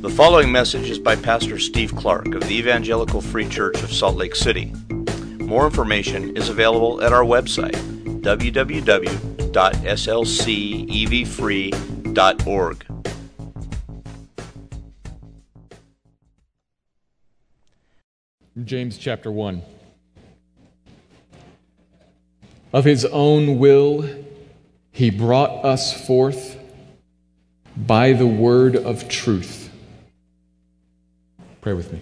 The following message is by Pastor Steve Clark of the Evangelical Free Church of Salt Lake City. More information is available at our website, www.slcevfree.org. James chapter 1. Of his own will, he brought us forth by the word of truth. Pray with me.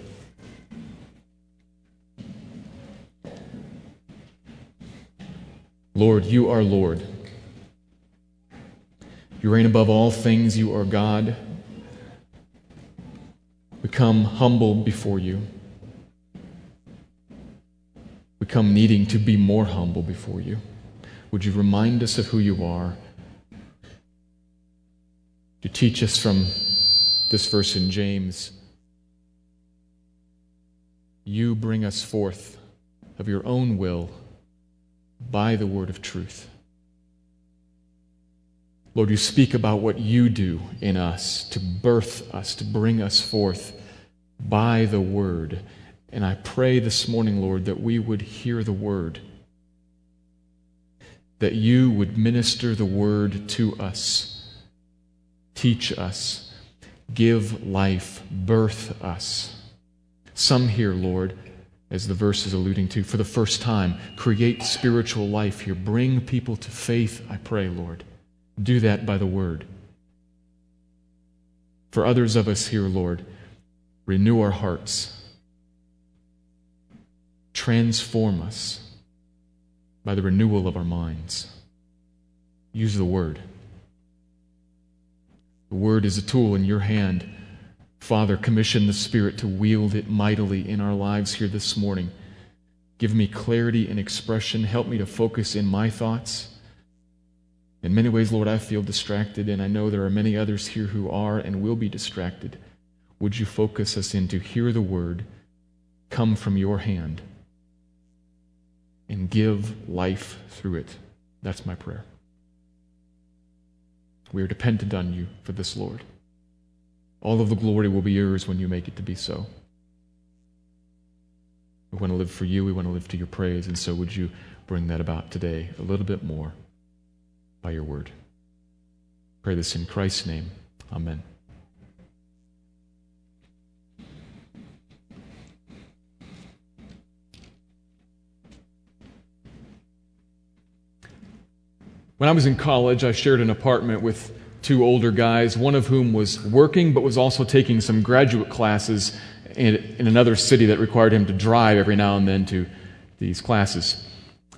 Lord, you are Lord. You reign above all things. You are God. We come humble before you. We come needing to be more humble before you. Would you remind us of who you are? To teach us from this verse in James. You bring us forth of your own will by the word of truth. Lord, you speak about what you do in us to birth us, to bring us forth by the word. And I pray this morning, Lord, that we would hear the word, that you would minister the word to us, teach us, give life, birth us. Some here, Lord, as the verse is alluding to, for the first time, create spiritual life here. Bring people to faith, I pray, Lord. Do that by the word. For others of us here, Lord, renew our hearts. Transform us by the renewal of our minds. Use the word. The word is a tool in your hand Father, commission the Spirit to wield it mightily in our lives here this morning. Give me clarity and expression. Help me to focus in my thoughts. In many ways, Lord, I feel distracted, and I know there are many others here who are and will be distracted. Would you focus us in to hear the word come from your hand and give life through it? That's my prayer. We are dependent on you for this, Lord. All of the glory will be yours when you make it to be so. We want to live for you. We want to live to your praise. And so, would you bring that about today a little bit more by your word? Pray this in Christ's name. Amen. When I was in college, I shared an apartment with two older guys, one of whom was working but was also taking some graduate classes in, in another city that required him to drive every now and then to these classes.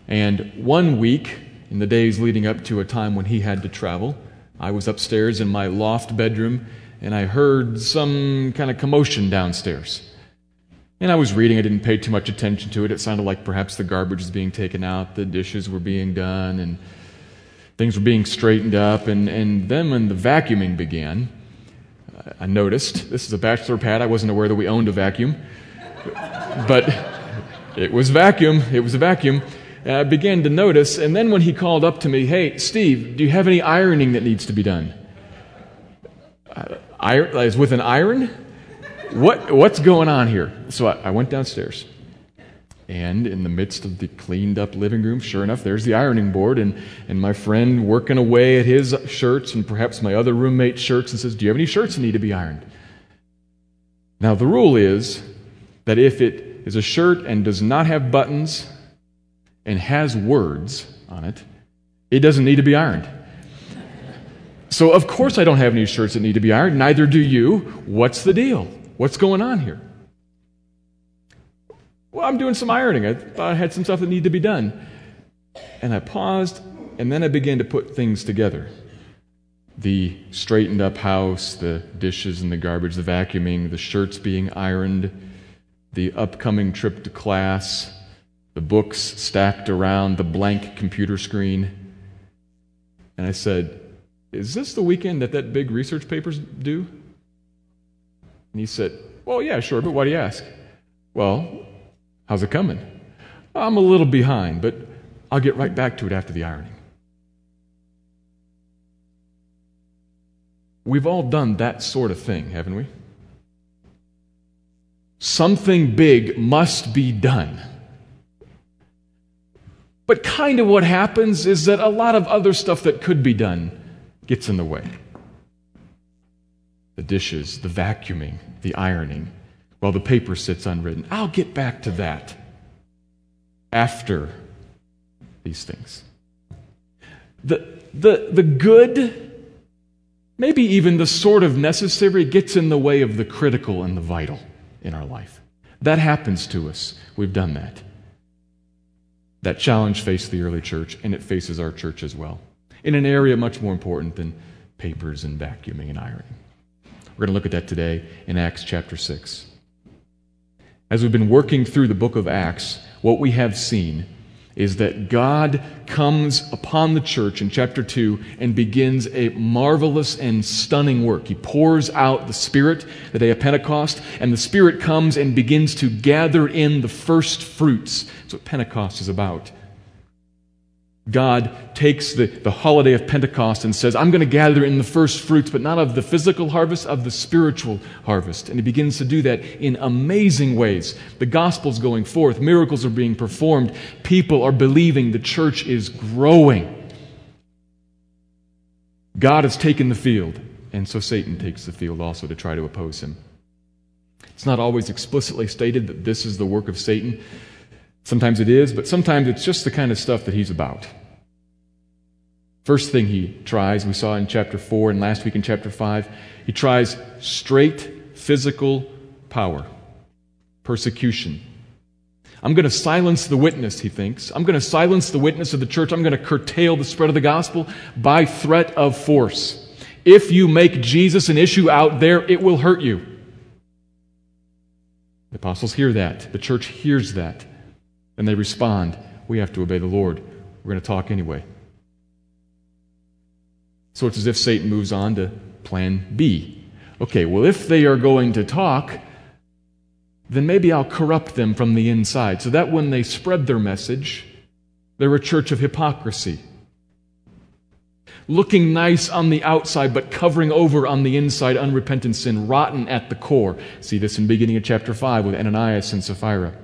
And one week, in the days leading up to a time when he had to travel, I was upstairs in my loft bedroom and I heard some kind of commotion downstairs. And I was reading, I didn't pay too much attention to it. It sounded like perhaps the garbage was being taken out, the dishes were being done, and things were being straightened up, and, and then when the vacuuming began, I noticed this is a bachelor pad. I wasn't aware that we owned a vacuum, but it was vacuum. It was a vacuum. And I began to notice, and then when he called up to me, "Hey, Steve, do you have any ironing that needs to be done?" Uh, iron with an iron. What what's going on here? So I, I went downstairs. And in the midst of the cleaned up living room, sure enough, there's the ironing board, and, and my friend working away at his shirts and perhaps my other roommate's shirts and says, Do you have any shirts that need to be ironed? Now, the rule is that if it is a shirt and does not have buttons and has words on it, it doesn't need to be ironed. So, of course, I don't have any shirts that need to be ironed. Neither do you. What's the deal? What's going on here? Well, I'm doing some ironing. I thought I had some stuff that needed to be done. And I paused, and then I began to put things together the straightened up house, the dishes and the garbage, the vacuuming, the shirts being ironed, the upcoming trip to class, the books stacked around the blank computer screen. And I said, Is this the weekend that that big research paper's due? And he said, Well, yeah, sure, but why do you ask? Well, How's it coming? I'm a little behind, but I'll get right back to it after the ironing. We've all done that sort of thing, haven't we? Something big must be done. But kind of what happens is that a lot of other stuff that could be done gets in the way. The dishes, the vacuuming, the ironing, while the paper sits unwritten. I'll get back to that after these things. The, the, the good, maybe even the sort of necessary, gets in the way of the critical and the vital in our life. That happens to us. We've done that. That challenge faced the early church, and it faces our church as well, in an area much more important than papers and vacuuming and ironing. We're going to look at that today in Acts chapter 6. As we've been working through the book of Acts, what we have seen is that God comes upon the church in chapter 2 and begins a marvelous and stunning work. He pours out the Spirit the day of Pentecost, and the Spirit comes and begins to gather in the first fruits. That's what Pentecost is about. God takes the, the holiday of Pentecost and says, I'm going to gather in the first fruits, but not of the physical harvest, of the spiritual harvest. And he begins to do that in amazing ways. The gospel's going forth, miracles are being performed, people are believing, the church is growing. God has taken the field, and so Satan takes the field also to try to oppose him. It's not always explicitly stated that this is the work of Satan. Sometimes it is, but sometimes it's just the kind of stuff that he's about. First thing he tries, we saw in chapter 4 and last week in chapter 5, he tries straight physical power, persecution. I'm going to silence the witness, he thinks. I'm going to silence the witness of the church. I'm going to curtail the spread of the gospel by threat of force. If you make Jesus an issue out there, it will hurt you. The apostles hear that. The church hears that. And they respond, We have to obey the Lord. We're going to talk anyway. So it's as if Satan moves on to plan B. Okay, well, if they are going to talk, then maybe I'll corrupt them from the inside so that when they spread their message, they're a church of hypocrisy. Looking nice on the outside, but covering over on the inside unrepentant sin, rotten at the core. See this in beginning of chapter 5 with Ananias and Sapphira.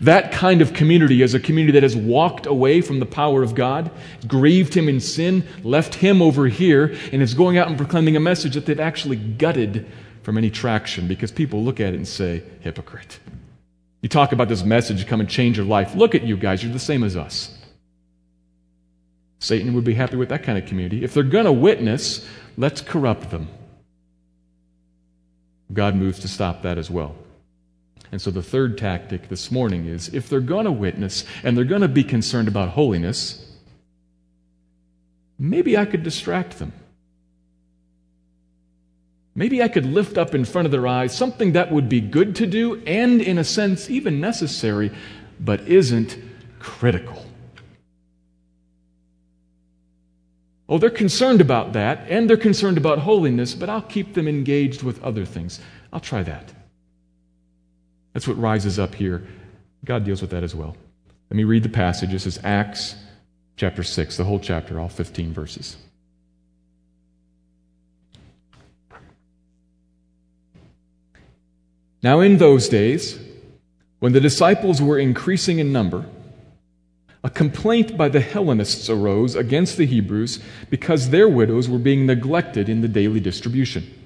That kind of community is a community that has walked away from the power of God, grieved him in sin, left him over here, and is going out and proclaiming a message that they've actually gutted from any traction because people look at it and say, hypocrite. You talk about this message come and change your life. Look at you guys, you're the same as us. Satan would be happy with that kind of community. If they're going to witness, let's corrupt them. God moves to stop that as well. And so the third tactic this morning is if they're going to witness and they're going to be concerned about holiness, maybe I could distract them. Maybe I could lift up in front of their eyes something that would be good to do and, in a sense, even necessary, but isn't critical. Oh, they're concerned about that, and they're concerned about holiness, but I'll keep them engaged with other things. I'll try that. That's what rises up here. God deals with that as well. Let me read the passage. This is Acts chapter 6, the whole chapter, all 15 verses. Now, in those days, when the disciples were increasing in number, a complaint by the Hellenists arose against the Hebrews because their widows were being neglected in the daily distribution.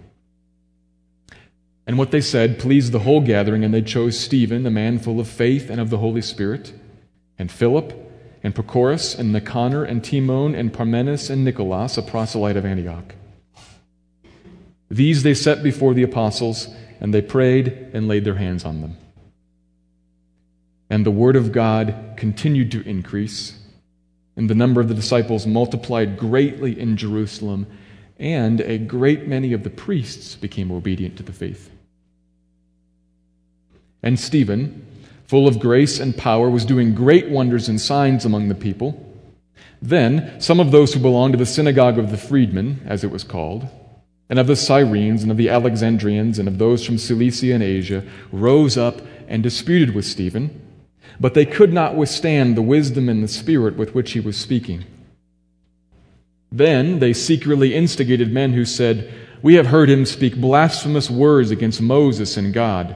And what they said pleased the whole gathering, and they chose Stephen, a man full of faith and of the Holy Spirit, and Philip, and Prochorus, and Nicanor, and Timon, and Parmenas, and Nicholas, a proselyte of Antioch. These they set before the apostles, and they prayed and laid their hands on them. And the word of God continued to increase, and the number of the disciples multiplied greatly in Jerusalem and a great many of the priests became obedient to the faith. And Stephen, full of grace and power, was doing great wonders and signs among the people. Then some of those who belonged to the synagogue of the freedmen, as it was called, and of the Cyrenes and of the Alexandrians and of those from Cilicia and Asia, rose up and disputed with Stephen, but they could not withstand the wisdom and the spirit with which he was speaking. Then they secretly instigated men who said, We have heard him speak blasphemous words against Moses and God.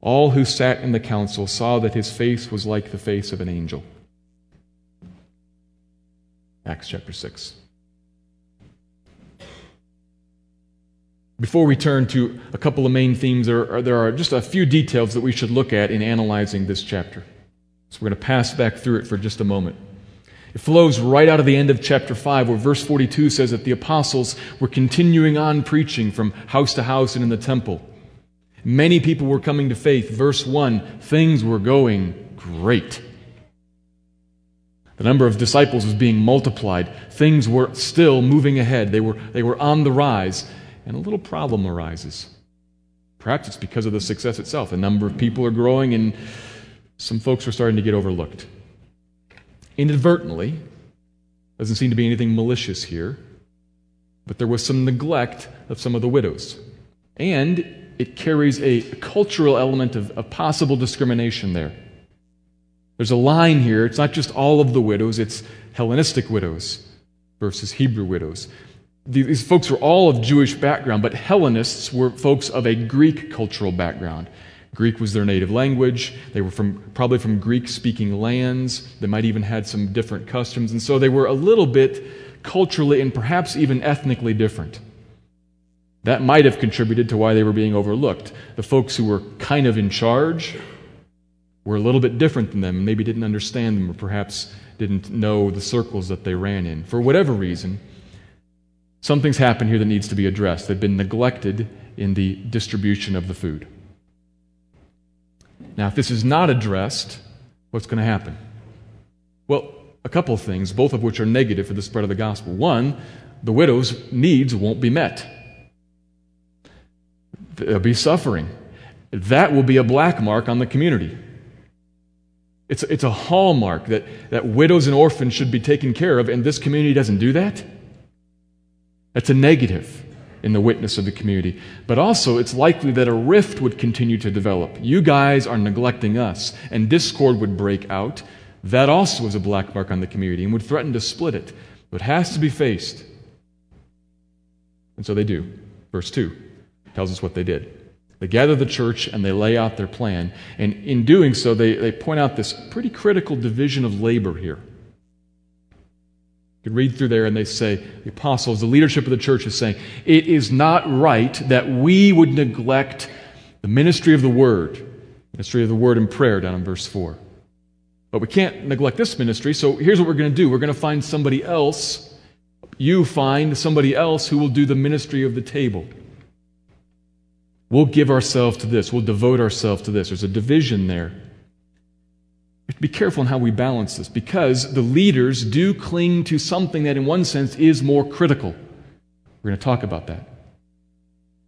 all who sat in the council saw that his face was like the face of an angel. Acts chapter 6. Before we turn to a couple of main themes, there are, there are just a few details that we should look at in analyzing this chapter. So we're going to pass back through it for just a moment. It flows right out of the end of chapter 5, where verse 42 says that the apostles were continuing on preaching from house to house and in the temple. Many people were coming to faith. Verse 1 things were going great. The number of disciples was being multiplied. Things were still moving ahead. They were, they were on the rise. And a little problem arises. Perhaps it's because of the success itself. A number of people are growing, and some folks are starting to get overlooked. Inadvertently, doesn't seem to be anything malicious here, but there was some neglect of some of the widows. And it carries a cultural element of, of possible discrimination there. There's a line here. It's not just all of the widows, it's Hellenistic widows versus Hebrew widows. These folks were all of Jewish background, but Hellenists were folks of a Greek cultural background. Greek was their native language. They were from, probably from Greek speaking lands. They might even had some different customs. And so they were a little bit culturally and perhaps even ethnically different. That might have contributed to why they were being overlooked. The folks who were kind of in charge were a little bit different than them and maybe didn't understand them or perhaps didn't know the circles that they ran in. For whatever reason, something's happened here that needs to be addressed. They've been neglected in the distribution of the food. Now, if this is not addressed, what's going to happen? Well, a couple of things, both of which are negative for the spread of the gospel. One, the widow's needs won't be met. There'll be suffering. That will be a black mark on the community. It's, it's a hallmark that, that widows and orphans should be taken care of, and this community doesn't do that. That's a negative in the witness of the community. But also, it's likely that a rift would continue to develop. You guys are neglecting us, and discord would break out. That also is a black mark on the community and would threaten to split it. But it has to be faced. And so they do. Verse 2 tells us what they did. They gather the church and they lay out their plan. And in doing so, they, they point out this pretty critical division of labor here. You could read through there and they say, the apostles, the leadership of the church is saying, it is not right that we would neglect the ministry of the word, ministry of the word and prayer down in verse 4. But we can't neglect this ministry, so here's what we're going to do. We're going to find somebody else. You find somebody else who will do the ministry of the table. We'll give ourselves to this. We'll devote ourselves to this. There's a division there. We have to be careful in how we balance this because the leaders do cling to something that, in one sense, is more critical. We're going to talk about that.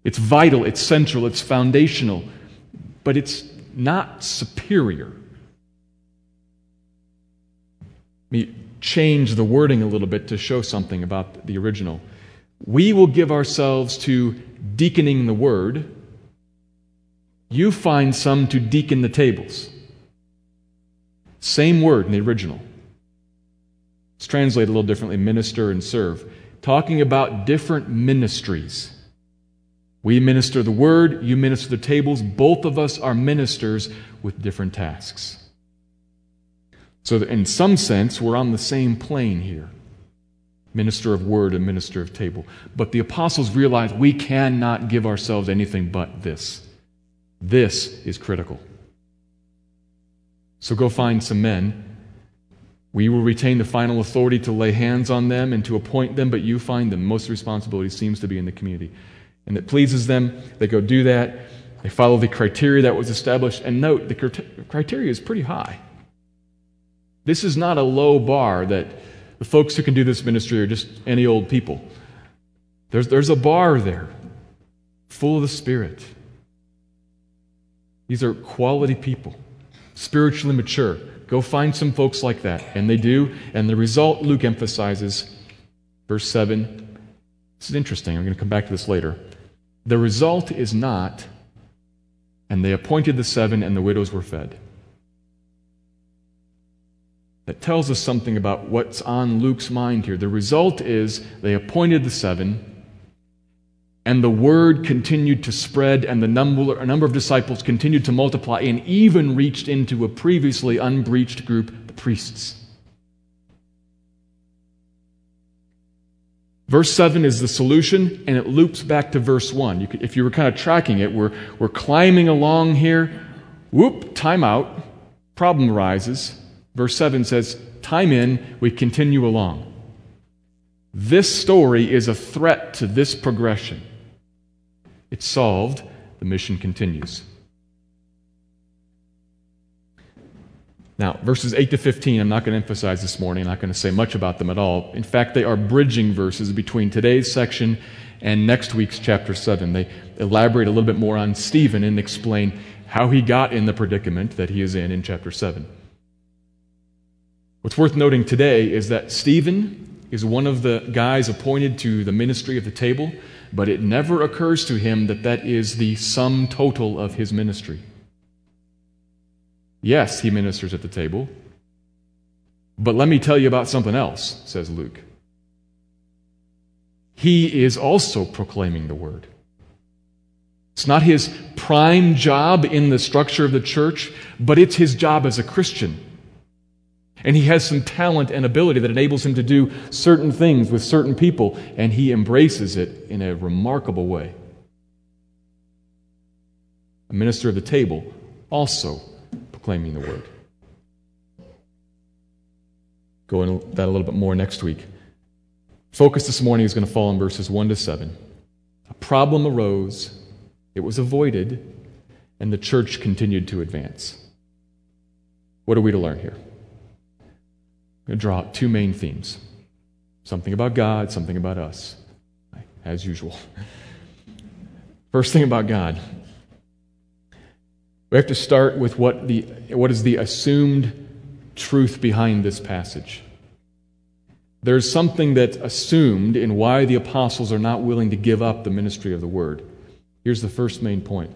It's vital, it's central, it's foundational, but it's not superior. Let me change the wording a little bit to show something about the original. We will give ourselves to deaconing the word you find some to deacon the tables. Same word in the original. It's translated a little differently minister and serve. Talking about different ministries. We minister the word, you minister the tables. Both of us are ministers with different tasks. So, in some sense, we're on the same plane here minister of word and minister of table. But the apostles realized we cannot give ourselves anything but this. This is critical. So go find some men. We will retain the final authority to lay hands on them and to appoint them, but you find them. Most responsibility seems to be in the community. And it pleases them. They go do that. They follow the criteria that was established. And note, the criteria is pretty high. This is not a low bar that the folks who can do this ministry are just any old people. There's, there's a bar there, full of the Spirit. These are quality people, spiritually mature. Go find some folks like that. And they do. And the result, Luke emphasizes, verse 7. This is interesting. I'm going to come back to this later. The result is not, and they appointed the seven, and the widows were fed. That tells us something about what's on Luke's mind here. The result is they appointed the seven, and the word continued to spread, and the number, number of disciples continued to multiply, and even reached into a previously unbreached group, the priests. Verse 7 is the solution, and it loops back to verse 1. You could, if you were kind of tracking it, we're, we're climbing along here. Whoop, time out. Problem arises. Verse 7 says, Time in, we continue along. This story is a threat to this progression. It's solved. The mission continues. Now, verses 8 to 15, I'm not going to emphasize this morning. I'm not going to say much about them at all. In fact, they are bridging verses between today's section and next week's chapter 7. They elaborate a little bit more on Stephen and explain how he got in the predicament that he is in in chapter 7. What's worth noting today is that Stephen is one of the guys appointed to the ministry of the table but it never occurs to him that that is the sum total of his ministry. Yes, he ministers at the table, but let me tell you about something else, says Luke. He is also proclaiming the word. It's not his prime job in the structure of the church, but it's his job as a Christian. And he has some talent and ability that enables him to do certain things with certain people, and he embraces it in a remarkable way. A minister of the table also proclaiming the word. Go into that a little bit more next week. Focus this morning is going to fall on verses 1 to 7. A problem arose, it was avoided, and the church continued to advance. What are we to learn here? I'm going to draw out two main themes something about God, something about us, as usual. First thing about God. We have to start with what, the, what is the assumed truth behind this passage. There's something that's assumed in why the apostles are not willing to give up the ministry of the word. Here's the first main point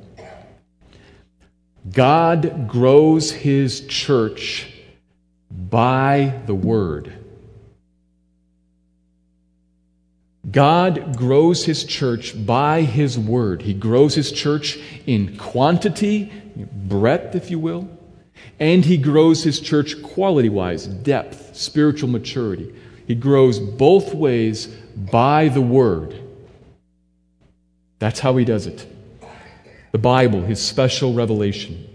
God grows his church by the Word. God grows His church by His Word. He grows His church in quantity, breadth, if you will, and He grows His church quality wise, depth, spiritual maturity. He grows both ways by the Word. That's how He does it. The Bible, His special revelation.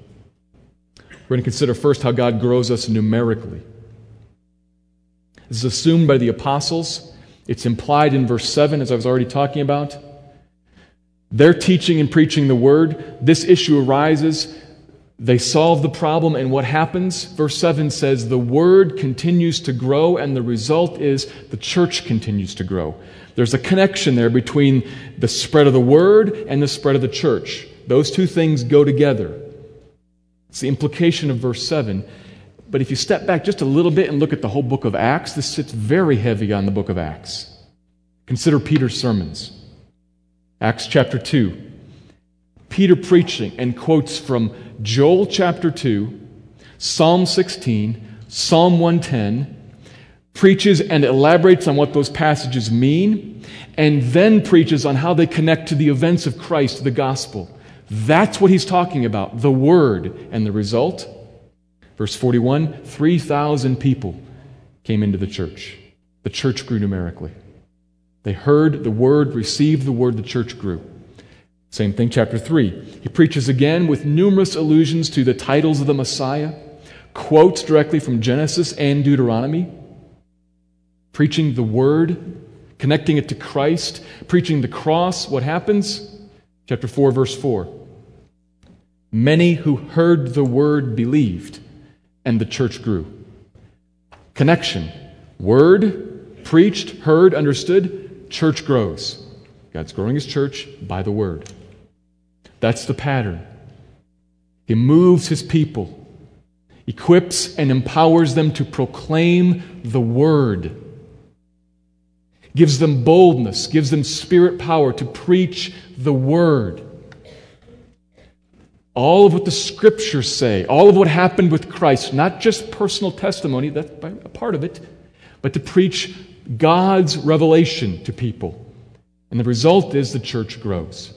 We're going to consider first how God grows us numerically. This is assumed by the apostles. It's implied in verse 7, as I was already talking about. They're teaching and preaching the word. This issue arises. They solve the problem, and what happens? Verse 7 says, The word continues to grow, and the result is the church continues to grow. There's a connection there between the spread of the word and the spread of the church. Those two things go together. It's the implication of verse 7. But if you step back just a little bit and look at the whole book of Acts, this sits very heavy on the book of Acts. Consider Peter's sermons. Acts chapter 2. Peter preaching and quotes from Joel chapter 2, Psalm 16, Psalm 110, preaches and elaborates on what those passages mean, and then preaches on how they connect to the events of Christ, the gospel. That's what he's talking about the Word. And the result? Verse 41 3,000 people came into the church. The church grew numerically. They heard the Word, received the Word, the church grew. Same thing, chapter 3. He preaches again with numerous allusions to the titles of the Messiah, quotes directly from Genesis and Deuteronomy, preaching the word, connecting it to Christ, preaching the cross. What happens? Chapter 4, verse 4. Many who heard the word believed, and the church grew. Connection. Word, preached, heard, understood, church grows. God's growing his church by the word. That's the pattern. He moves his people, equips and empowers them to proclaim the word, gives them boldness, gives them spirit power to preach the word. All of what the scriptures say, all of what happened with Christ, not just personal testimony, that's a part of it, but to preach God's revelation to people. And the result is the church grows.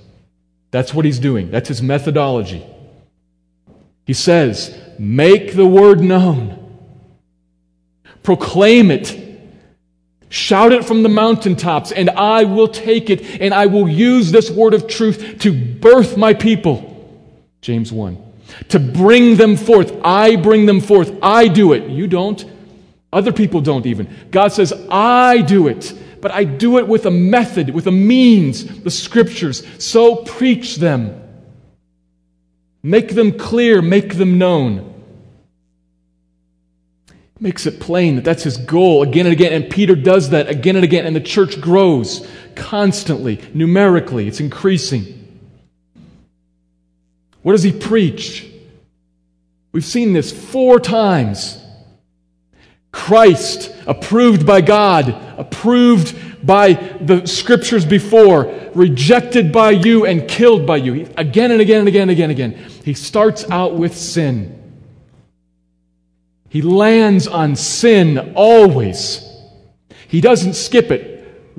That's what he's doing, that's his methodology. He says, Make the word known, proclaim it, shout it from the mountaintops, and I will take it and I will use this word of truth to birth my people. James 1. To bring them forth. I bring them forth. I do it. You don't. Other people don't even. God says, I do it. But I do it with a method, with a means, the scriptures. So preach them. Make them clear, make them known. Makes it plain that that's his goal again and again. And Peter does that again and again. And the church grows constantly, numerically. It's increasing. What does he preach? We've seen this four times. Christ, approved by God, approved by the scriptures before, rejected by you and killed by you. Again and again and again and again and again. He starts out with sin. He lands on sin always. He doesn't skip it.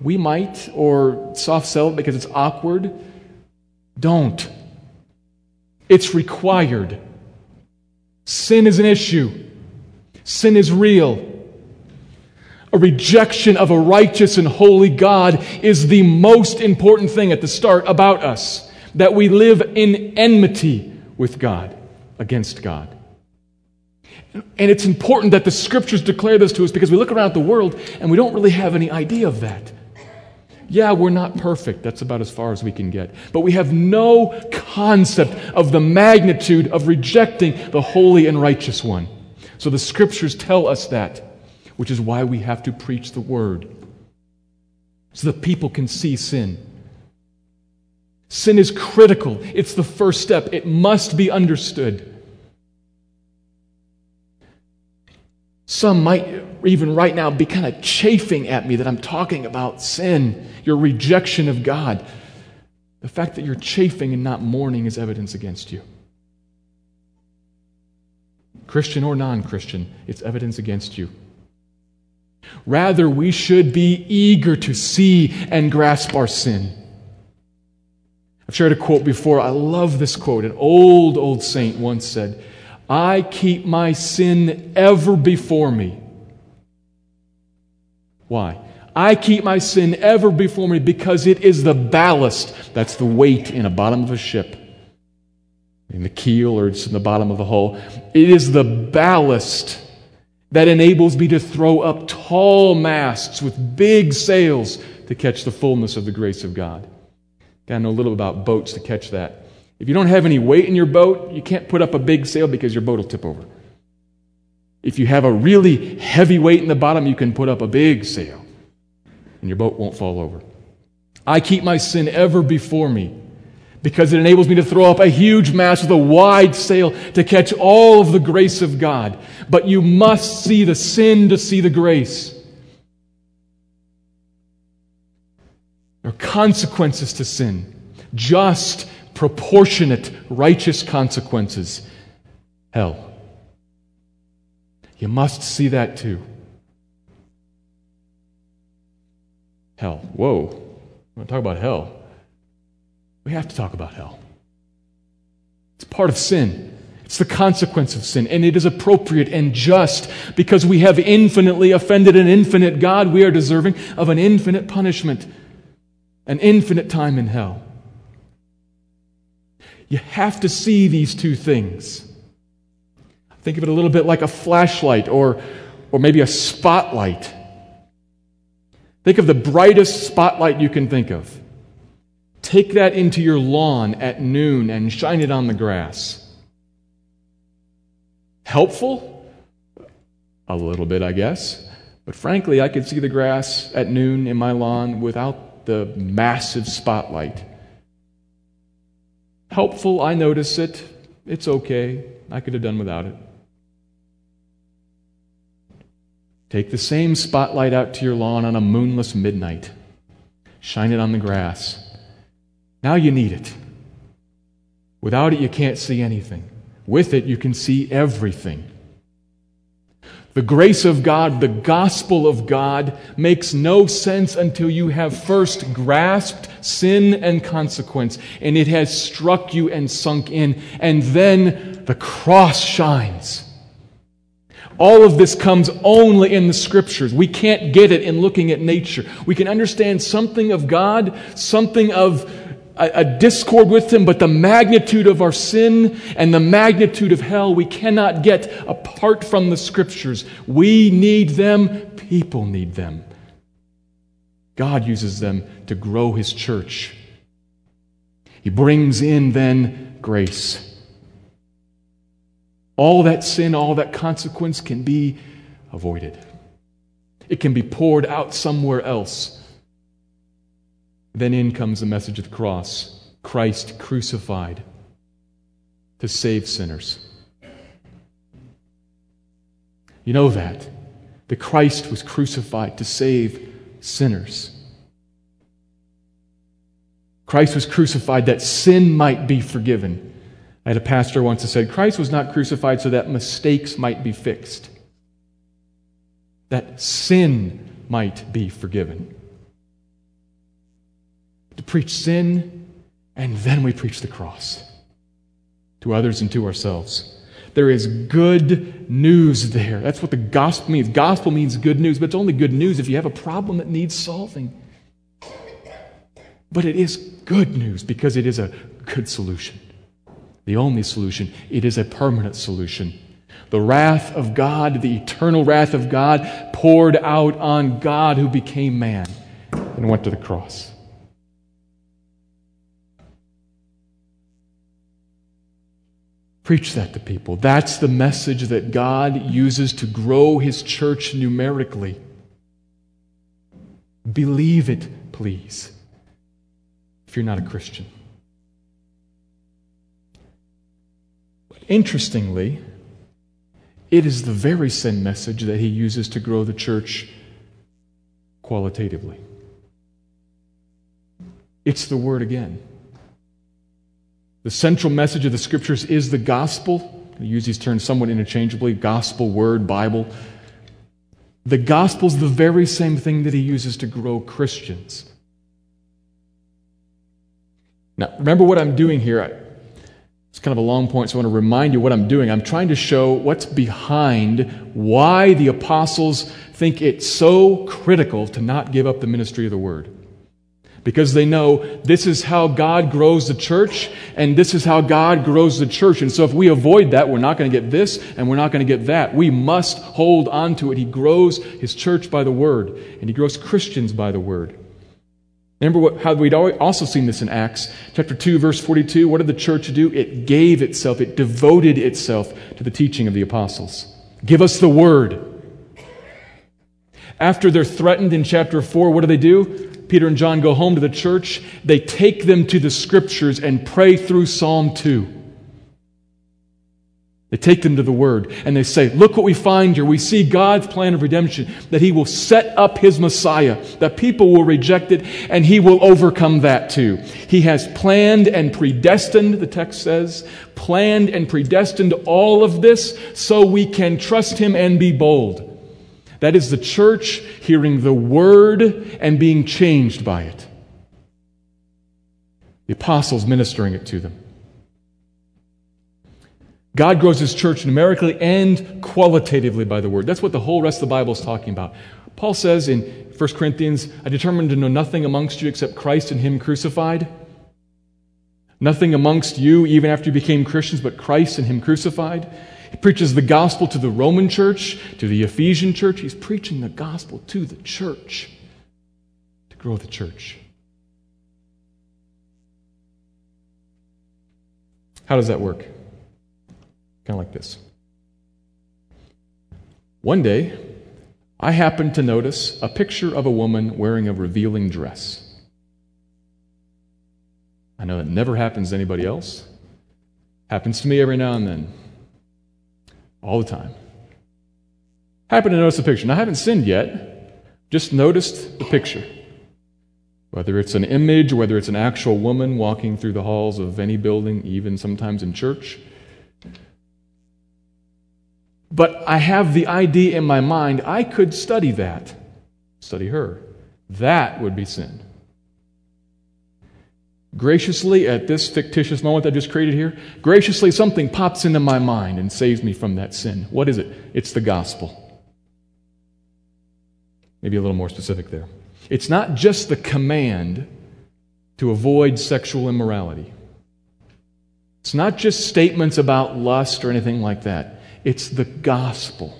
We might, or soft sell it because it's awkward. Don't. It's required. Sin is an issue, sin is real. A rejection of a righteous and holy God is the most important thing at the start about us that we live in enmity with God, against God. And it's important that the scriptures declare this to us because we look around the world and we don't really have any idea of that. Yeah, we're not perfect. That's about as far as we can get. But we have no concept of the magnitude of rejecting the holy and righteous one. So the scriptures tell us that, which is why we have to preach the word so that people can see sin. Sin is critical, it's the first step, it must be understood. Some might even right now be kind of chafing at me that I'm talking about sin, your rejection of God. The fact that you're chafing and not mourning is evidence against you. Christian or non Christian, it's evidence against you. Rather, we should be eager to see and grasp our sin. I've shared a quote before. I love this quote. An old, old saint once said, I keep my sin ever before me. Why? I keep my sin ever before me because it is the ballast. That's the weight in the bottom of a ship, in the keel or it's in the bottom of the hull. It is the ballast that enables me to throw up tall masts with big sails to catch the fullness of the grace of God. Got to know a little about boats to catch that. If you don't have any weight in your boat, you can't put up a big sail because your boat will tip over. If you have a really heavy weight in the bottom, you can put up a big sail and your boat won't fall over. I keep my sin ever before me because it enables me to throw up a huge mast with a wide sail to catch all of the grace of God. But you must see the sin to see the grace. There are consequences to sin, just proportionate, righteous consequences. Hell. You must see that too. Hell. Whoa. I want to talk about hell. We have to talk about hell. It's part of sin. It's the consequence of sin, and it is appropriate and just because we have infinitely offended an infinite God. We are deserving of an infinite punishment, an infinite time in hell. You have to see these two things. Think of it a little bit like a flashlight or, or maybe a spotlight. Think of the brightest spotlight you can think of. Take that into your lawn at noon and shine it on the grass. Helpful? A little bit, I guess. But frankly, I could see the grass at noon in my lawn without the massive spotlight. Helpful, I notice it. It's okay. I could have done without it. Take the same spotlight out to your lawn on a moonless midnight. Shine it on the grass. Now you need it. Without it, you can't see anything. With it, you can see everything. The grace of God, the gospel of God, makes no sense until you have first grasped sin and consequence, and it has struck you and sunk in, and then the cross shines. All of this comes only in the scriptures. We can't get it in looking at nature. We can understand something of God, something of a, a, discord with Him, but the magnitude of our sin and the magnitude of hell we cannot get apart from the Scriptures. We need them, people need them. God uses them to grow His church. He brings in then grace. All that sin, all that consequence can be avoided. It can be poured out somewhere else then in comes the message of the cross Christ crucified to save sinners. You know that. The Christ was crucified to save sinners. Christ was crucified that sin might be forgiven. I had a pastor once who said, Christ was not crucified so that mistakes might be fixed, that sin might be forgiven to preach sin, and then we preach the cross to others and to ourselves. There is good news there. That's what the gospel means. Gospel means good news, but it's only good news if you have a problem that needs solving. But it is good news because it is a good solution. The only solution. It is a permanent solution. The wrath of God, the eternal wrath of God, poured out on God who became man and went to the cross. Preach that to people. That's the message that God uses to grow his church numerically. Believe it, please, if you're not a Christian. But interestingly, it is the very same message that he uses to grow the church qualitatively. It's the word again. The central message of the scriptures is the gospel. I use these terms somewhat interchangeably gospel, word, Bible. The gospel is the very same thing that he uses to grow Christians. Now, remember what I'm doing here. It's kind of a long point, so I want to remind you what I'm doing. I'm trying to show what's behind why the apostles think it's so critical to not give up the ministry of the word because they know this is how God grows the church and this is how God grows the church. And so if we avoid that, we're not going to get this and we're not going to get that. We must hold on to it. He grows his church by the word and he grows Christians by the word. Remember what, how we'd also seen this in Acts chapter 2, verse 42. What did the church do? It gave itself, it devoted itself to the teaching of the apostles. Give us the word. After they're threatened in chapter 4, what do they do? Peter and John go home to the church, they take them to the scriptures and pray through Psalm 2. They take them to the Word and they say, Look what we find here. We see God's plan of redemption, that He will set up His Messiah, that people will reject it, and He will overcome that too. He has planned and predestined, the text says, planned and predestined all of this so we can trust Him and be bold. That is the church hearing the word and being changed by it. The apostles ministering it to them. God grows his church numerically and qualitatively by the word. That's what the whole rest of the Bible is talking about. Paul says in 1 Corinthians, I determined to know nothing amongst you except Christ and him crucified. Nothing amongst you, even after you became Christians, but Christ and him crucified. He preaches the gospel to the Roman church, to the Ephesian church. He's preaching the gospel to the church to grow the church. How does that work? Kind of like this. One day, I happened to notice a picture of a woman wearing a revealing dress. I know that never happens to anybody else. Happens to me every now and then. All the time. Happened to notice the picture. Now, I haven't sinned yet, just noticed the picture. Whether it's an image, whether it's an actual woman walking through the halls of any building, even sometimes in church. But I have the idea in my mind I could study that, study her. That would be sin. Graciously, at this fictitious moment I just created here, graciously something pops into my mind and saves me from that sin. What is it? It's the gospel. Maybe a little more specific there. It's not just the command to avoid sexual immorality. It's not just statements about lust or anything like that. It's the gospel.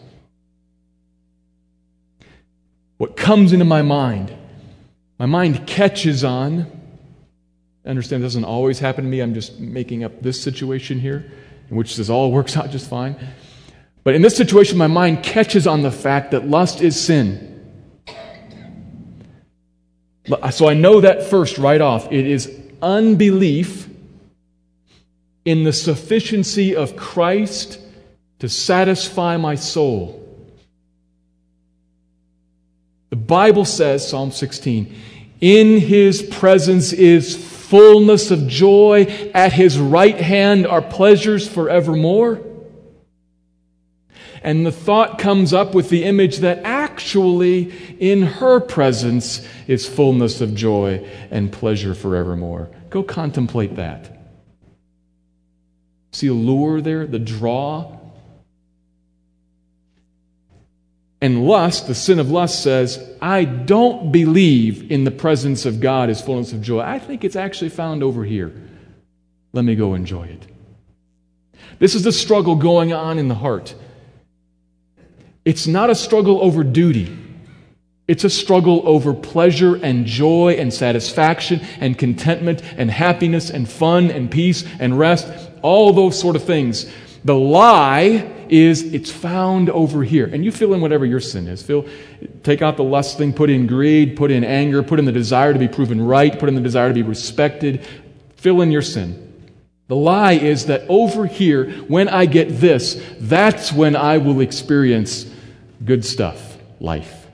What comes into my mind, my mind catches on. Understand doesn't always happen to me. I'm just making up this situation here, in which this all works out just fine. But in this situation, my mind catches on the fact that lust is sin. Uh, so I know that first right off. It is unbelief in the sufficiency of Christ to satisfy my soul. The Bible says, Psalm 16, in his presence is fullness of joy, at his right hand are pleasures forevermore. And the thought comes up with the image that actually in her presence is fullness of joy and pleasure forevermore. Go contemplate that. See the lure there, the draw? And lust, the sin of lust says, I don't believe in the presence of God as fullness of joy. I think it's actually found over here. Let me go enjoy it. This is the struggle going on in the heart. It's not a struggle over duty. It's a struggle over pleasure and joy and satisfaction and contentment and happiness and fun and peace and rest, all those sort of things. The lie is it's found over here. And you fill in whatever your sin is. Fill, take out the lust thing, put in greed, put in anger, put in the desire to be proven right, put in the desire to be respected. Fill in your sin. The lie is that over here, when I get this, that's when I will experience good stuff, life.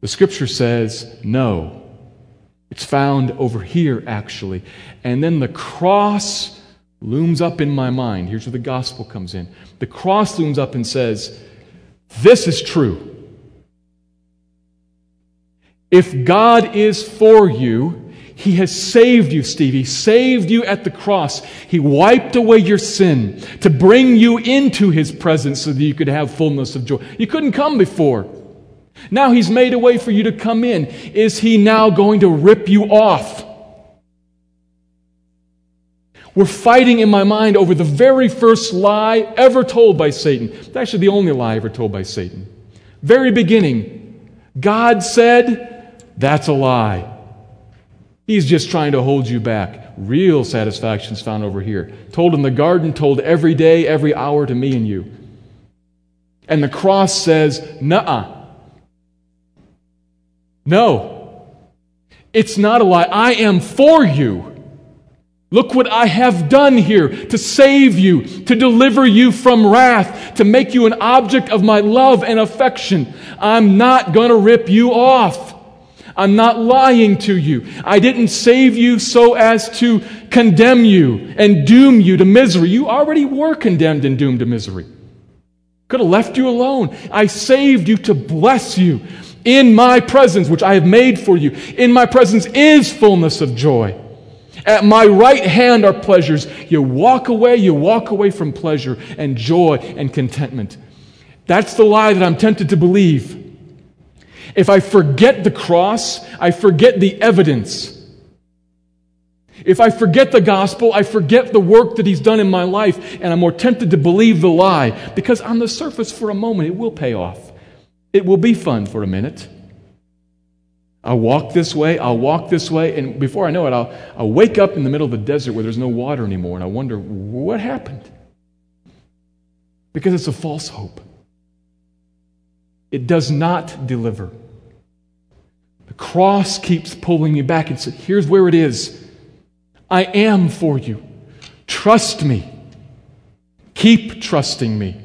The scripture says, no. It's found over here, actually. And then the cross looms up in my mind. Here's where the gospel comes in. The cross looms up and says, This is true. If God is for you, he has saved you, Stevie, saved you at the cross. He wiped away your sin to bring you into His presence so that you could have fullness of joy. You couldn't come before. Now He's made a way for you to come in. Is He now going to rip you off? We're fighting in my mind over the very first lie ever told by Satan. It's actually the only lie ever told by Satan. Very beginning, God said, that's a lie. He's just trying to hold you back. Real satisfaction is found over here. Told in the garden, told every day, every hour to me and you. And the cross says, nah. No. It's not a lie. I am for you. Look what I have done here to save you, to deliver you from wrath, to make you an object of my love and affection. I'm not going to rip you off. I'm not lying to you. I didn't save you so as to condemn you and doom you to misery. You already were condemned and doomed to misery. Could have left you alone. I saved you to bless you. In my presence, which I have made for you, in my presence is fullness of joy. At my right hand are pleasures. You walk away, you walk away from pleasure and joy and contentment. That's the lie that I'm tempted to believe. If I forget the cross, I forget the evidence. If I forget the gospel, I forget the work that he's done in my life, and I'm more tempted to believe the lie because on the surface, for a moment, it will pay off. It will be fun for a minute. I'll walk this way, I'll walk this way, and before I know it, I'll, I'll wake up in the middle of the desert where there's no water anymore, and I wonder, what happened? Because it's a false hope. It does not deliver. The cross keeps pulling me back and says, here's where it is. I am for you. Trust me. Keep trusting me.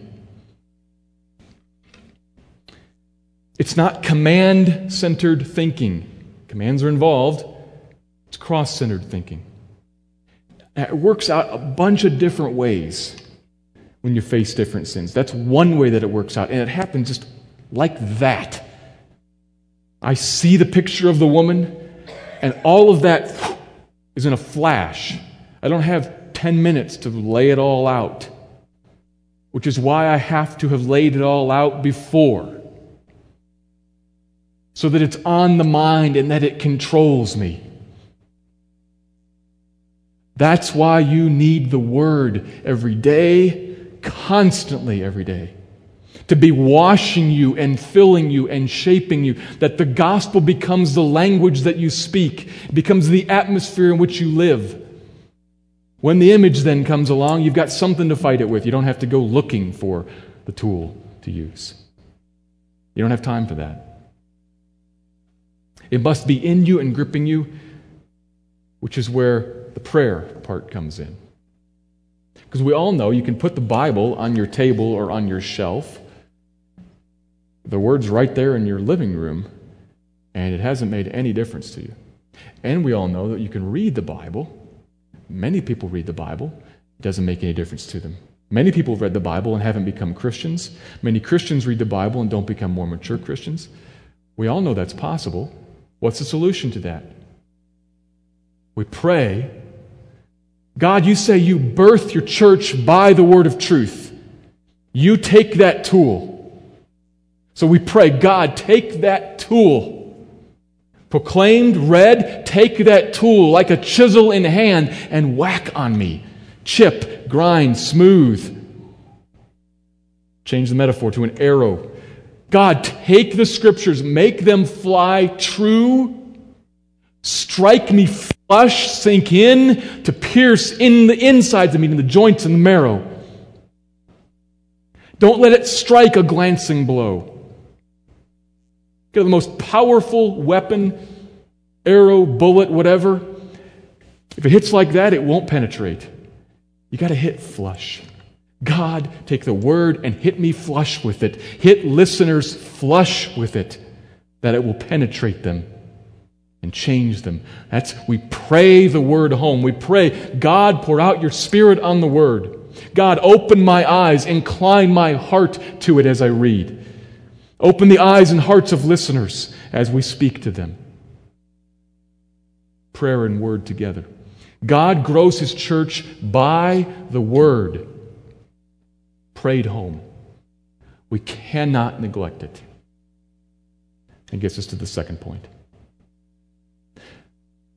It's not command centered thinking. Commands are involved, it's cross centered thinking. It works out a bunch of different ways when you face different sins. That's one way that it works out, and it happens just like that. I see the picture of the woman, and all of that is in a flash. I don't have 10 minutes to lay it all out, which is why I have to have laid it all out before so that it's on the mind and that it controls me. That's why you need the Word every day, constantly every day, to be washing you and filling you and shaping you, that the gospel becomes the language that you speak, becomes the atmosphere in which you live. When the image then comes along, you've got something to fight it with. You don't have to go looking for the tool to use. You don't have time for that. It must be in you and gripping you, which is where the prayer part comes in. Because we all know you can put the Bible on your table or on your shelf. The word's right there in your living room, and it hasn't made any difference to you. And we all know that you can read the Bible. Many people read the Bible, it doesn't make any difference to them. Many people have read the Bible and haven't become Christians. Many Christians read the Bible and don't become more mature Christians. We all know that's possible. What's the solution to that? We pray. God, you say you birth your church by the word of truth. You take that tool. So we pray, God, take that tool. Proclaimed, read, take that tool like a chisel in hand and whack on me. Chip, grind, smooth. Change the metaphor to an arrow God, take the scriptures, make them fly true, strike me flush, sink in, to pierce in the insides of me, in the joints and the marrow. Don't let it strike a glancing blow. Get the most powerful weapon, arrow, bullet, whatever. If it hits like that, it won't penetrate. You got to hit flush. God, take the word and hit me flush with it. Hit listeners flush with it, that it will penetrate them and change them. That's we pray the word home. We pray, God, pour out your spirit on the word. God, open my eyes, incline my heart to it as I read. Open the eyes and hearts of listeners as we speak to them. Prayer and word together. God grows his church by the word prayed home. We cannot neglect it. And gets us to the second point.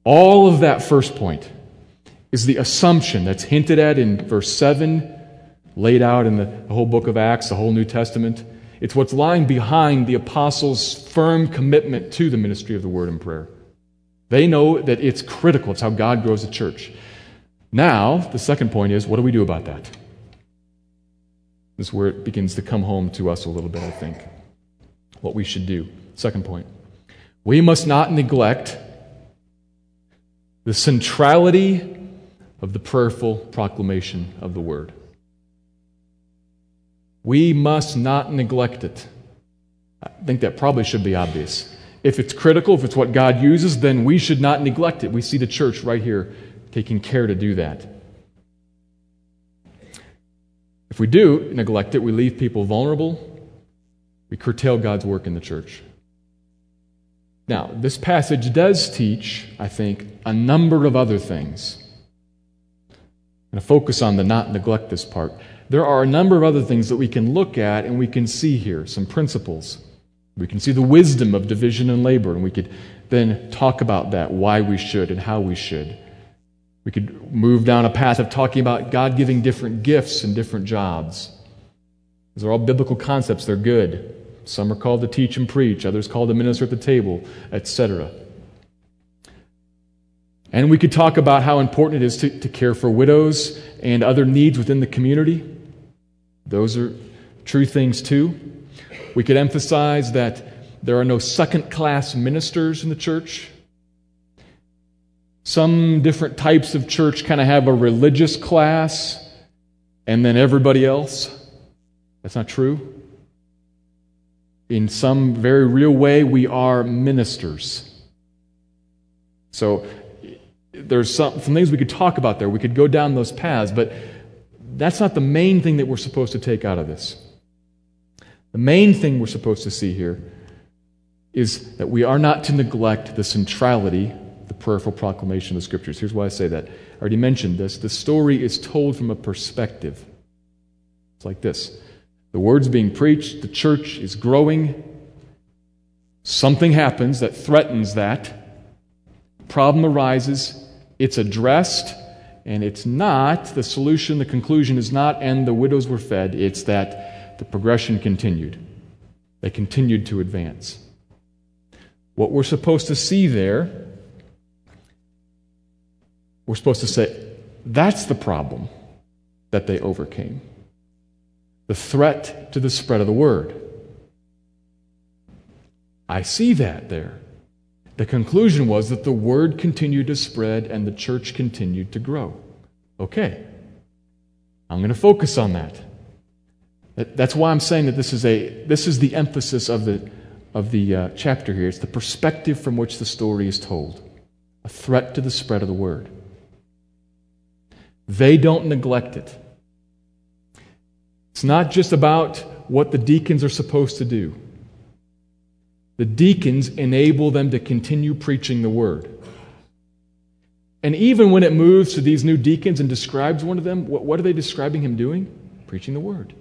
All of that first point is the assumption that's hinted at in verse 7, laid out in the, the whole book of Acts, the whole New Testament. It's what's lying behind the apostles' firm commitment to the ministry of the word and prayer. They know that it's critical. It's how God grows the church. Now, the second point is what do we do about that? This is where it begins to come home to us a little bit, I think. What we should do. Second point. We must not neglect the centrality of the prayerful proclamation of the word. We must not neglect it. I think that probably should be obvious. If it's critical, if it's what God uses, then we should not neglect it. We see the church right here taking care to do that. If we do neglect it, we leave people vulnerable, we curtail God's work in the church. Now, this passage does teach, I think, a number of other things. I'm going to focus on the not neglect this part. There are a number of other things that we can look at and we can see here, some principles. We can see the wisdom of division and labor, and we could then talk about that, why we should and how we should. We could move down a path of talking about God giving different gifts and different jobs. These are all biblical concepts, they're good. Some are called to teach and preach, others called to minister at the table, etc. And we could talk about how important it is to, to care for widows and other needs within the community. Those are true things too. We could emphasize that there are no second class ministers in the church. Some different types of church kind of have a religious class and then everybody else. That's not true. In some very real way, we are ministers. So there's some, some things we could talk about there. We could go down those paths, but that's not the main thing that we're supposed to take out of this. The main thing we're supposed to see here is that we are not to neglect the centrality prayerful proclamation of the scriptures. Here's why I say that. I already mentioned this. The story is told from a perspective. It's like this the word's being preached, the church is growing. Something happens that threatens that. Problem arises, it's addressed, and it's not the solution, the conclusion is not, and the widows were fed. It's that the progression continued. They continued to advance. What we're supposed to see there we're supposed to say, that's the problem that they overcame the threat to the spread of the word. I see that there. The conclusion was that the word continued to spread and the church continued to grow. Okay. I'm going to focus on that. That's why I'm saying that this is, a, this is the emphasis of the, of the uh, chapter here. It's the perspective from which the story is told a threat to the spread of the word. They don't neglect it. It's not just about what the deacons are supposed to do. The deacons enable them to continue preaching the word. And even when it moves to these new deacons and describes one of them, what, what are they describing him doing? Preaching the word.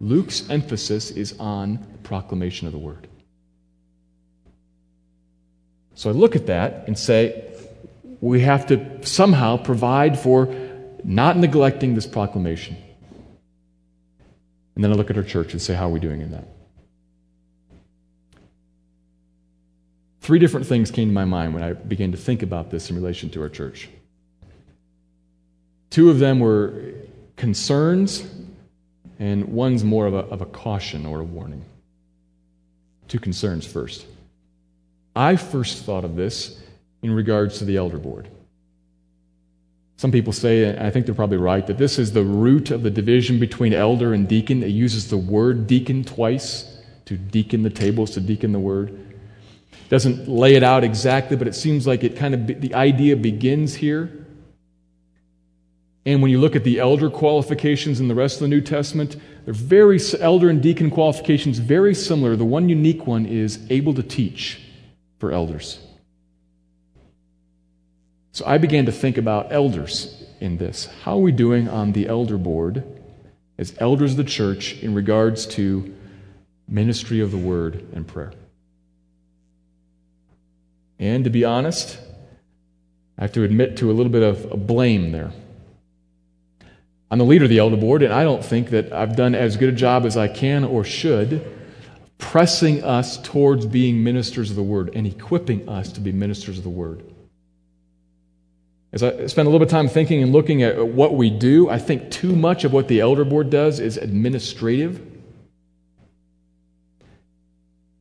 Luke's emphasis is on the proclamation of the word. So I look at that and say, we have to somehow provide for not neglecting this proclamation. And then I look at our church and say, how are we doing in that? Three different things came to my mind when I began to think about this in relation to our church. Two of them were concerns, and one's more of a, of a caution or a warning. Two concerns first. I first thought of this in regards to the elder board. Some people say, and I think they're probably right, that this is the root of the division between elder and deacon. It uses the word deacon twice to deacon the tables, to deacon the word. Doesn't lay it out exactly, but it seems like it kind of, the idea begins here. And when you look at the elder qualifications in the rest of the New Testament, they're very, elder and deacon qualifications very similar. The one unique one is able to teach for elders. So I began to think about elders in this. How are we doing on the elder board as elders of the church in regards to ministry of the word and prayer? And to be honest, I have to admit to a little bit of blame there. I'm the leader of the elder board, and I don't think that I've done as good a job as I can or should pressing us towards being ministers of the word and equipping us to be ministers of the word. As I spend a little bit of time thinking and looking at what we do, I think too much of what the elder board does is administrative.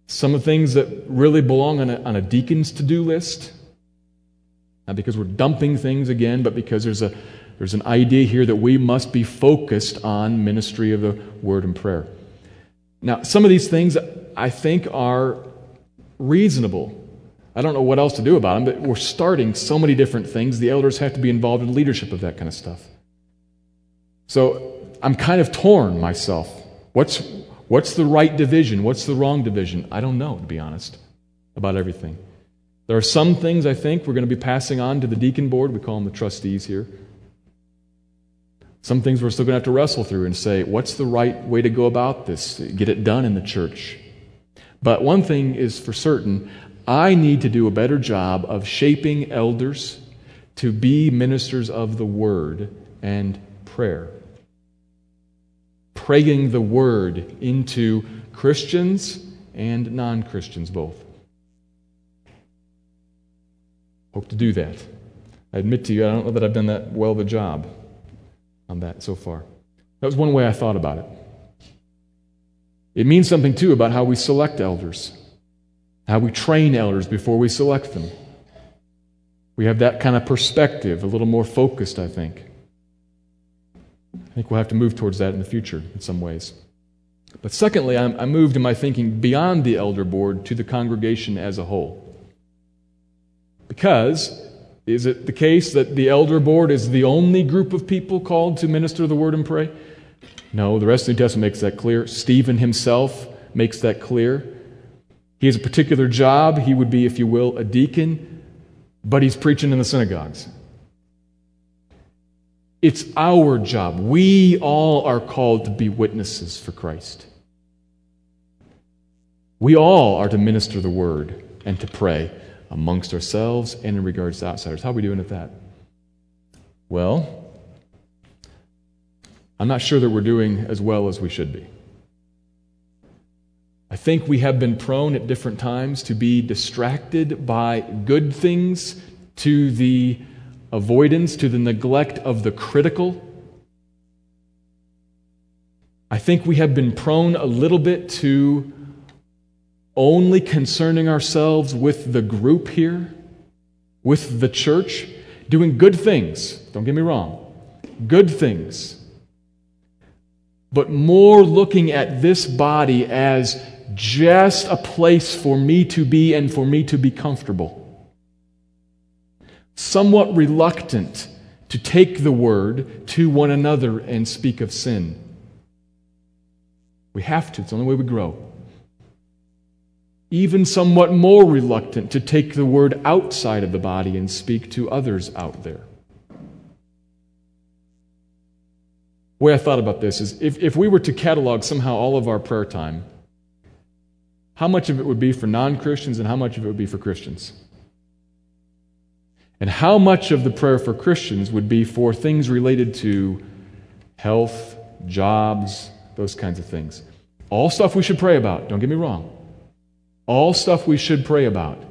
Some of the things that really belong on a, on a deacon's to do list, not because we're dumping things again, but because there's, a, there's an idea here that we must be focused on ministry of the word and prayer. Now, some of these things I think are reasonable I don't know what else to do about them, but we're starting so many different things. The elders have to be involved in leadership of that kind of stuff. So I'm kind of torn myself. What's, what's the right division? What's the wrong division? I don't know, to be honest, about everything. There are some things I think we're going to be passing on to the deacon board. We call them the trustees here. Some things we're still going to have to wrestle through and say, what's the right way to go about this? Get it done in the church. But one thing is for certain I need to do a better job of shaping elders to be ministers of the word and prayer. Praying the word into Christians and non Christians both. Hope to do that. I admit to you, I don't know that I've done that well of a job on that so far. That was one way I thought about it. It means something, too, about how we select elders, how we train elders before we select them. We have that kind of perspective, a little more focused, I think. I think we'll have to move towards that in the future in some ways. But secondly, I moved in my thinking beyond the elder board to the congregation as a whole. Because is it the case that the elder board is the only group of people called to minister the word and pray? No, the rest of the New Testament makes that clear. Stephen himself makes that clear. He has a particular job. He would be, if you will, a deacon, but he's preaching in the synagogues. It's our job. We all are called to be witnesses for Christ. We all are to minister the word and to pray amongst ourselves and in regards to outsiders. How are we doing at that? Well, I'm not sure that we're doing as well as we should be. I think we have been prone at different times to be distracted by good things to the avoidance, to the neglect of the critical. I think we have been prone a little bit to only concerning ourselves with the group here, with the church, doing good things. Don't get me wrong. Good things. But more looking at this body as just a place for me to be and for me to be comfortable. Somewhat reluctant to take the word to one another and speak of sin. We have to, it's the only way we grow even somewhat more reluctant to take the word outside of the body and speak to others out there. The way I thought about this is if, if we were to catalog somehow all of our prayer time, how much of it would be for non Christians and how much of it would be for Christians? And how much of the prayer for Christians would be for things related to health, jobs, those kinds of things? All stuff we should pray about, don't get me wrong. All stuff we should pray about.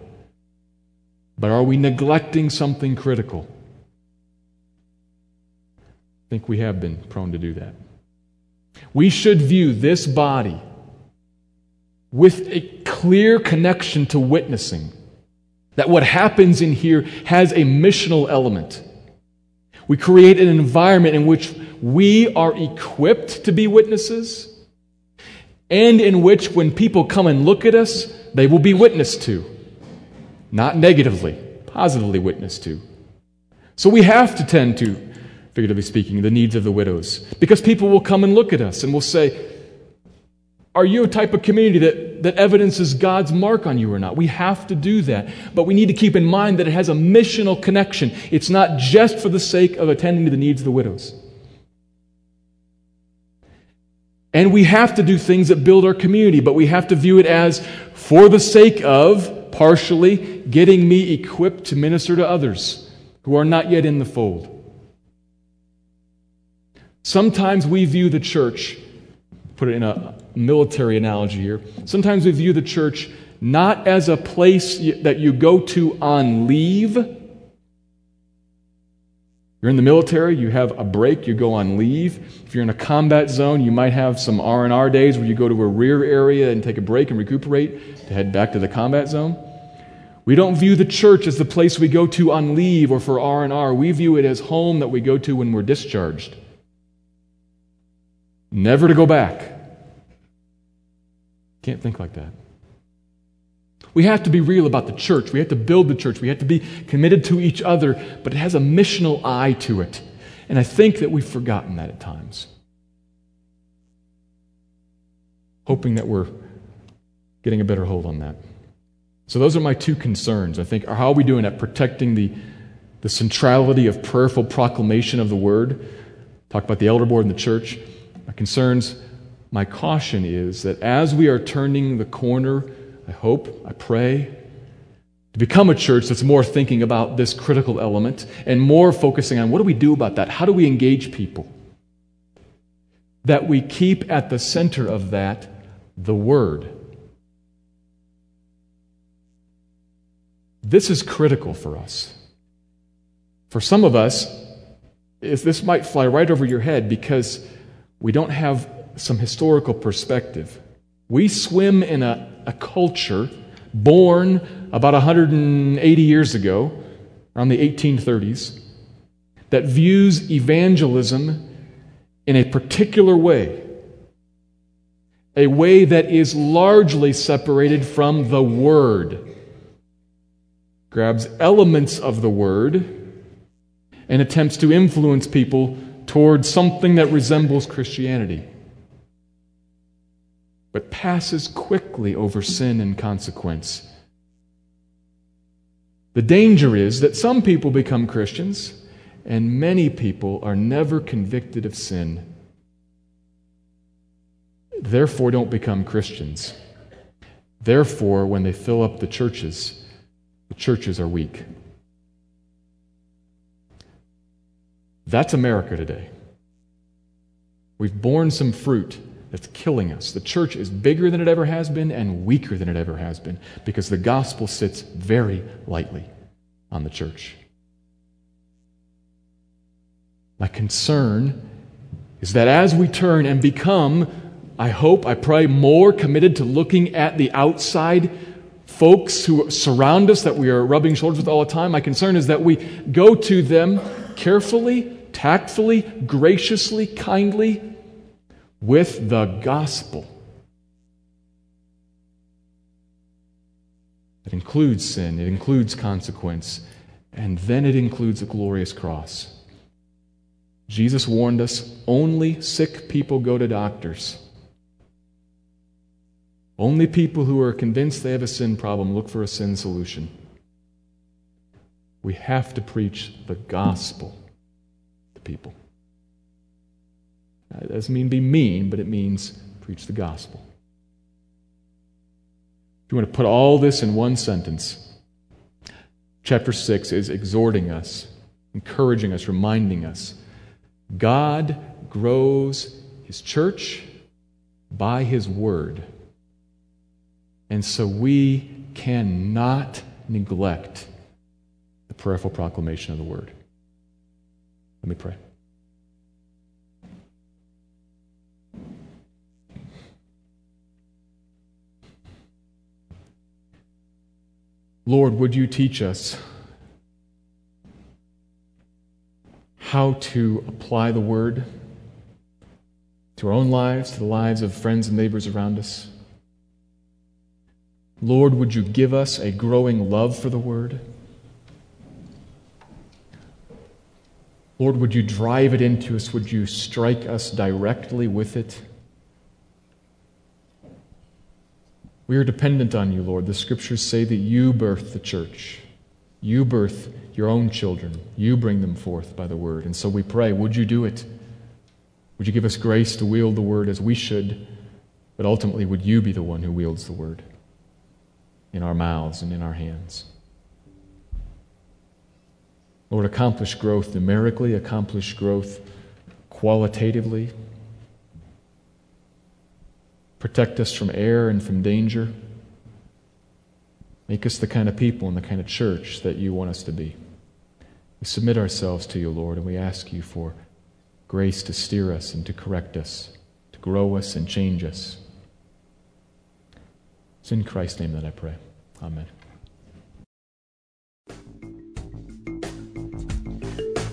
But are we neglecting something critical? I think we have been prone to do that. We should view this body with a clear connection to witnessing. That what happens in here has a missional element. We create an environment in which we are equipped to be witnesses, and in which, when people come and look at us, they will be witnessed to. Not negatively, positively witnessed to. So we have to tend to, figuratively speaking, the needs of the widows. Because people will come and look at us and will say, Are you a type of community that, that evidences God's mark on you or not? We have to do that. But we need to keep in mind that it has a missional connection. It's not just for the sake of attending to the needs of the widows. And we have to do things that build our community, but we have to view it as for the sake of, partially, getting me equipped to minister to others who are not yet in the fold. Sometimes we view the church, put it in a military analogy here, sometimes we view the church not as a place that you go to on leave you're in the military, you have a break, you go on leave. If you're in a combat zone, you might have some R&R days where you go to a rear area and take a break and recuperate to head back to the combat zone. We don't view the church as the place we go to on leave or for R&R. We view it as home that we go to when we're discharged. Never to go back. Can't think like that. We have to be real about the church. We have to build the church. We have to be committed to each other, but it has a missional eye to it. And I think that we've forgotten that at times. Hoping that we're getting a better hold on that. So, those are my two concerns. I think, how are we doing at protecting the, the centrality of prayerful proclamation of the word? Talk about the elder board and the church. My concerns, my caution is that as we are turning the corner I hope, I pray, to become a church that's more thinking about this critical element and more focusing on what do we do about that? How do we engage people? That we keep at the center of that the Word. This is critical for us. For some of us, this might fly right over your head because we don't have some historical perspective. We swim in a, a culture born about 180 years ago, around the 1830s, that views evangelism in a particular way. A way that is largely separated from the Word. Grabs elements of the Word and attempts to influence people towards something that resembles Christianity but passes quickly over sin and consequence. The danger is that some people become Christians and many people are never convicted of sin. Therefore, don't become Christians. Therefore, when they fill up the churches, the churches are weak. That's America today. We've borne some fruit that's killing us. The church is bigger than it ever has been and weaker than it ever has been because the gospel sits very lightly on the church. My concern is that as we turn and become, I hope, I pray, more committed to looking at the outside folks who surround us that we are rubbing shoulders with all the time, my concern is that we go to them carefully, tactfully, graciously, kindly, with the gospel. It includes sin, it includes consequence, and then it includes a glorious cross. Jesus warned us only sick people go to doctors. Only people who are convinced they have a sin problem look for a sin solution. We have to preach the gospel to people. It doesn't mean be mean, but it means preach the gospel. If you want to put all this in one sentence, chapter 6 is exhorting us, encouraging us, reminding us God grows his church by his word. And so we cannot neglect the prayerful proclamation of the word. Let me pray. Lord, would you teach us how to apply the word to our own lives, to the lives of friends and neighbors around us? Lord, would you give us a growing love for the word? Lord, would you drive it into us? Would you strike us directly with it? We are dependent on you, Lord. The scriptures say that you birth the church. You birth your own children. You bring them forth by the word. And so we pray, would you do it? Would you give us grace to wield the word as we should? But ultimately, would you be the one who wields the word in our mouths and in our hands? Lord, accomplish growth numerically, accomplish growth qualitatively, Protect us from error and from danger. Make us the kind of people and the kind of church that you want us to be. We submit ourselves to you, Lord, and we ask you for grace to steer us and to correct us, to grow us and change us. It's in Christ's name that I pray. Amen.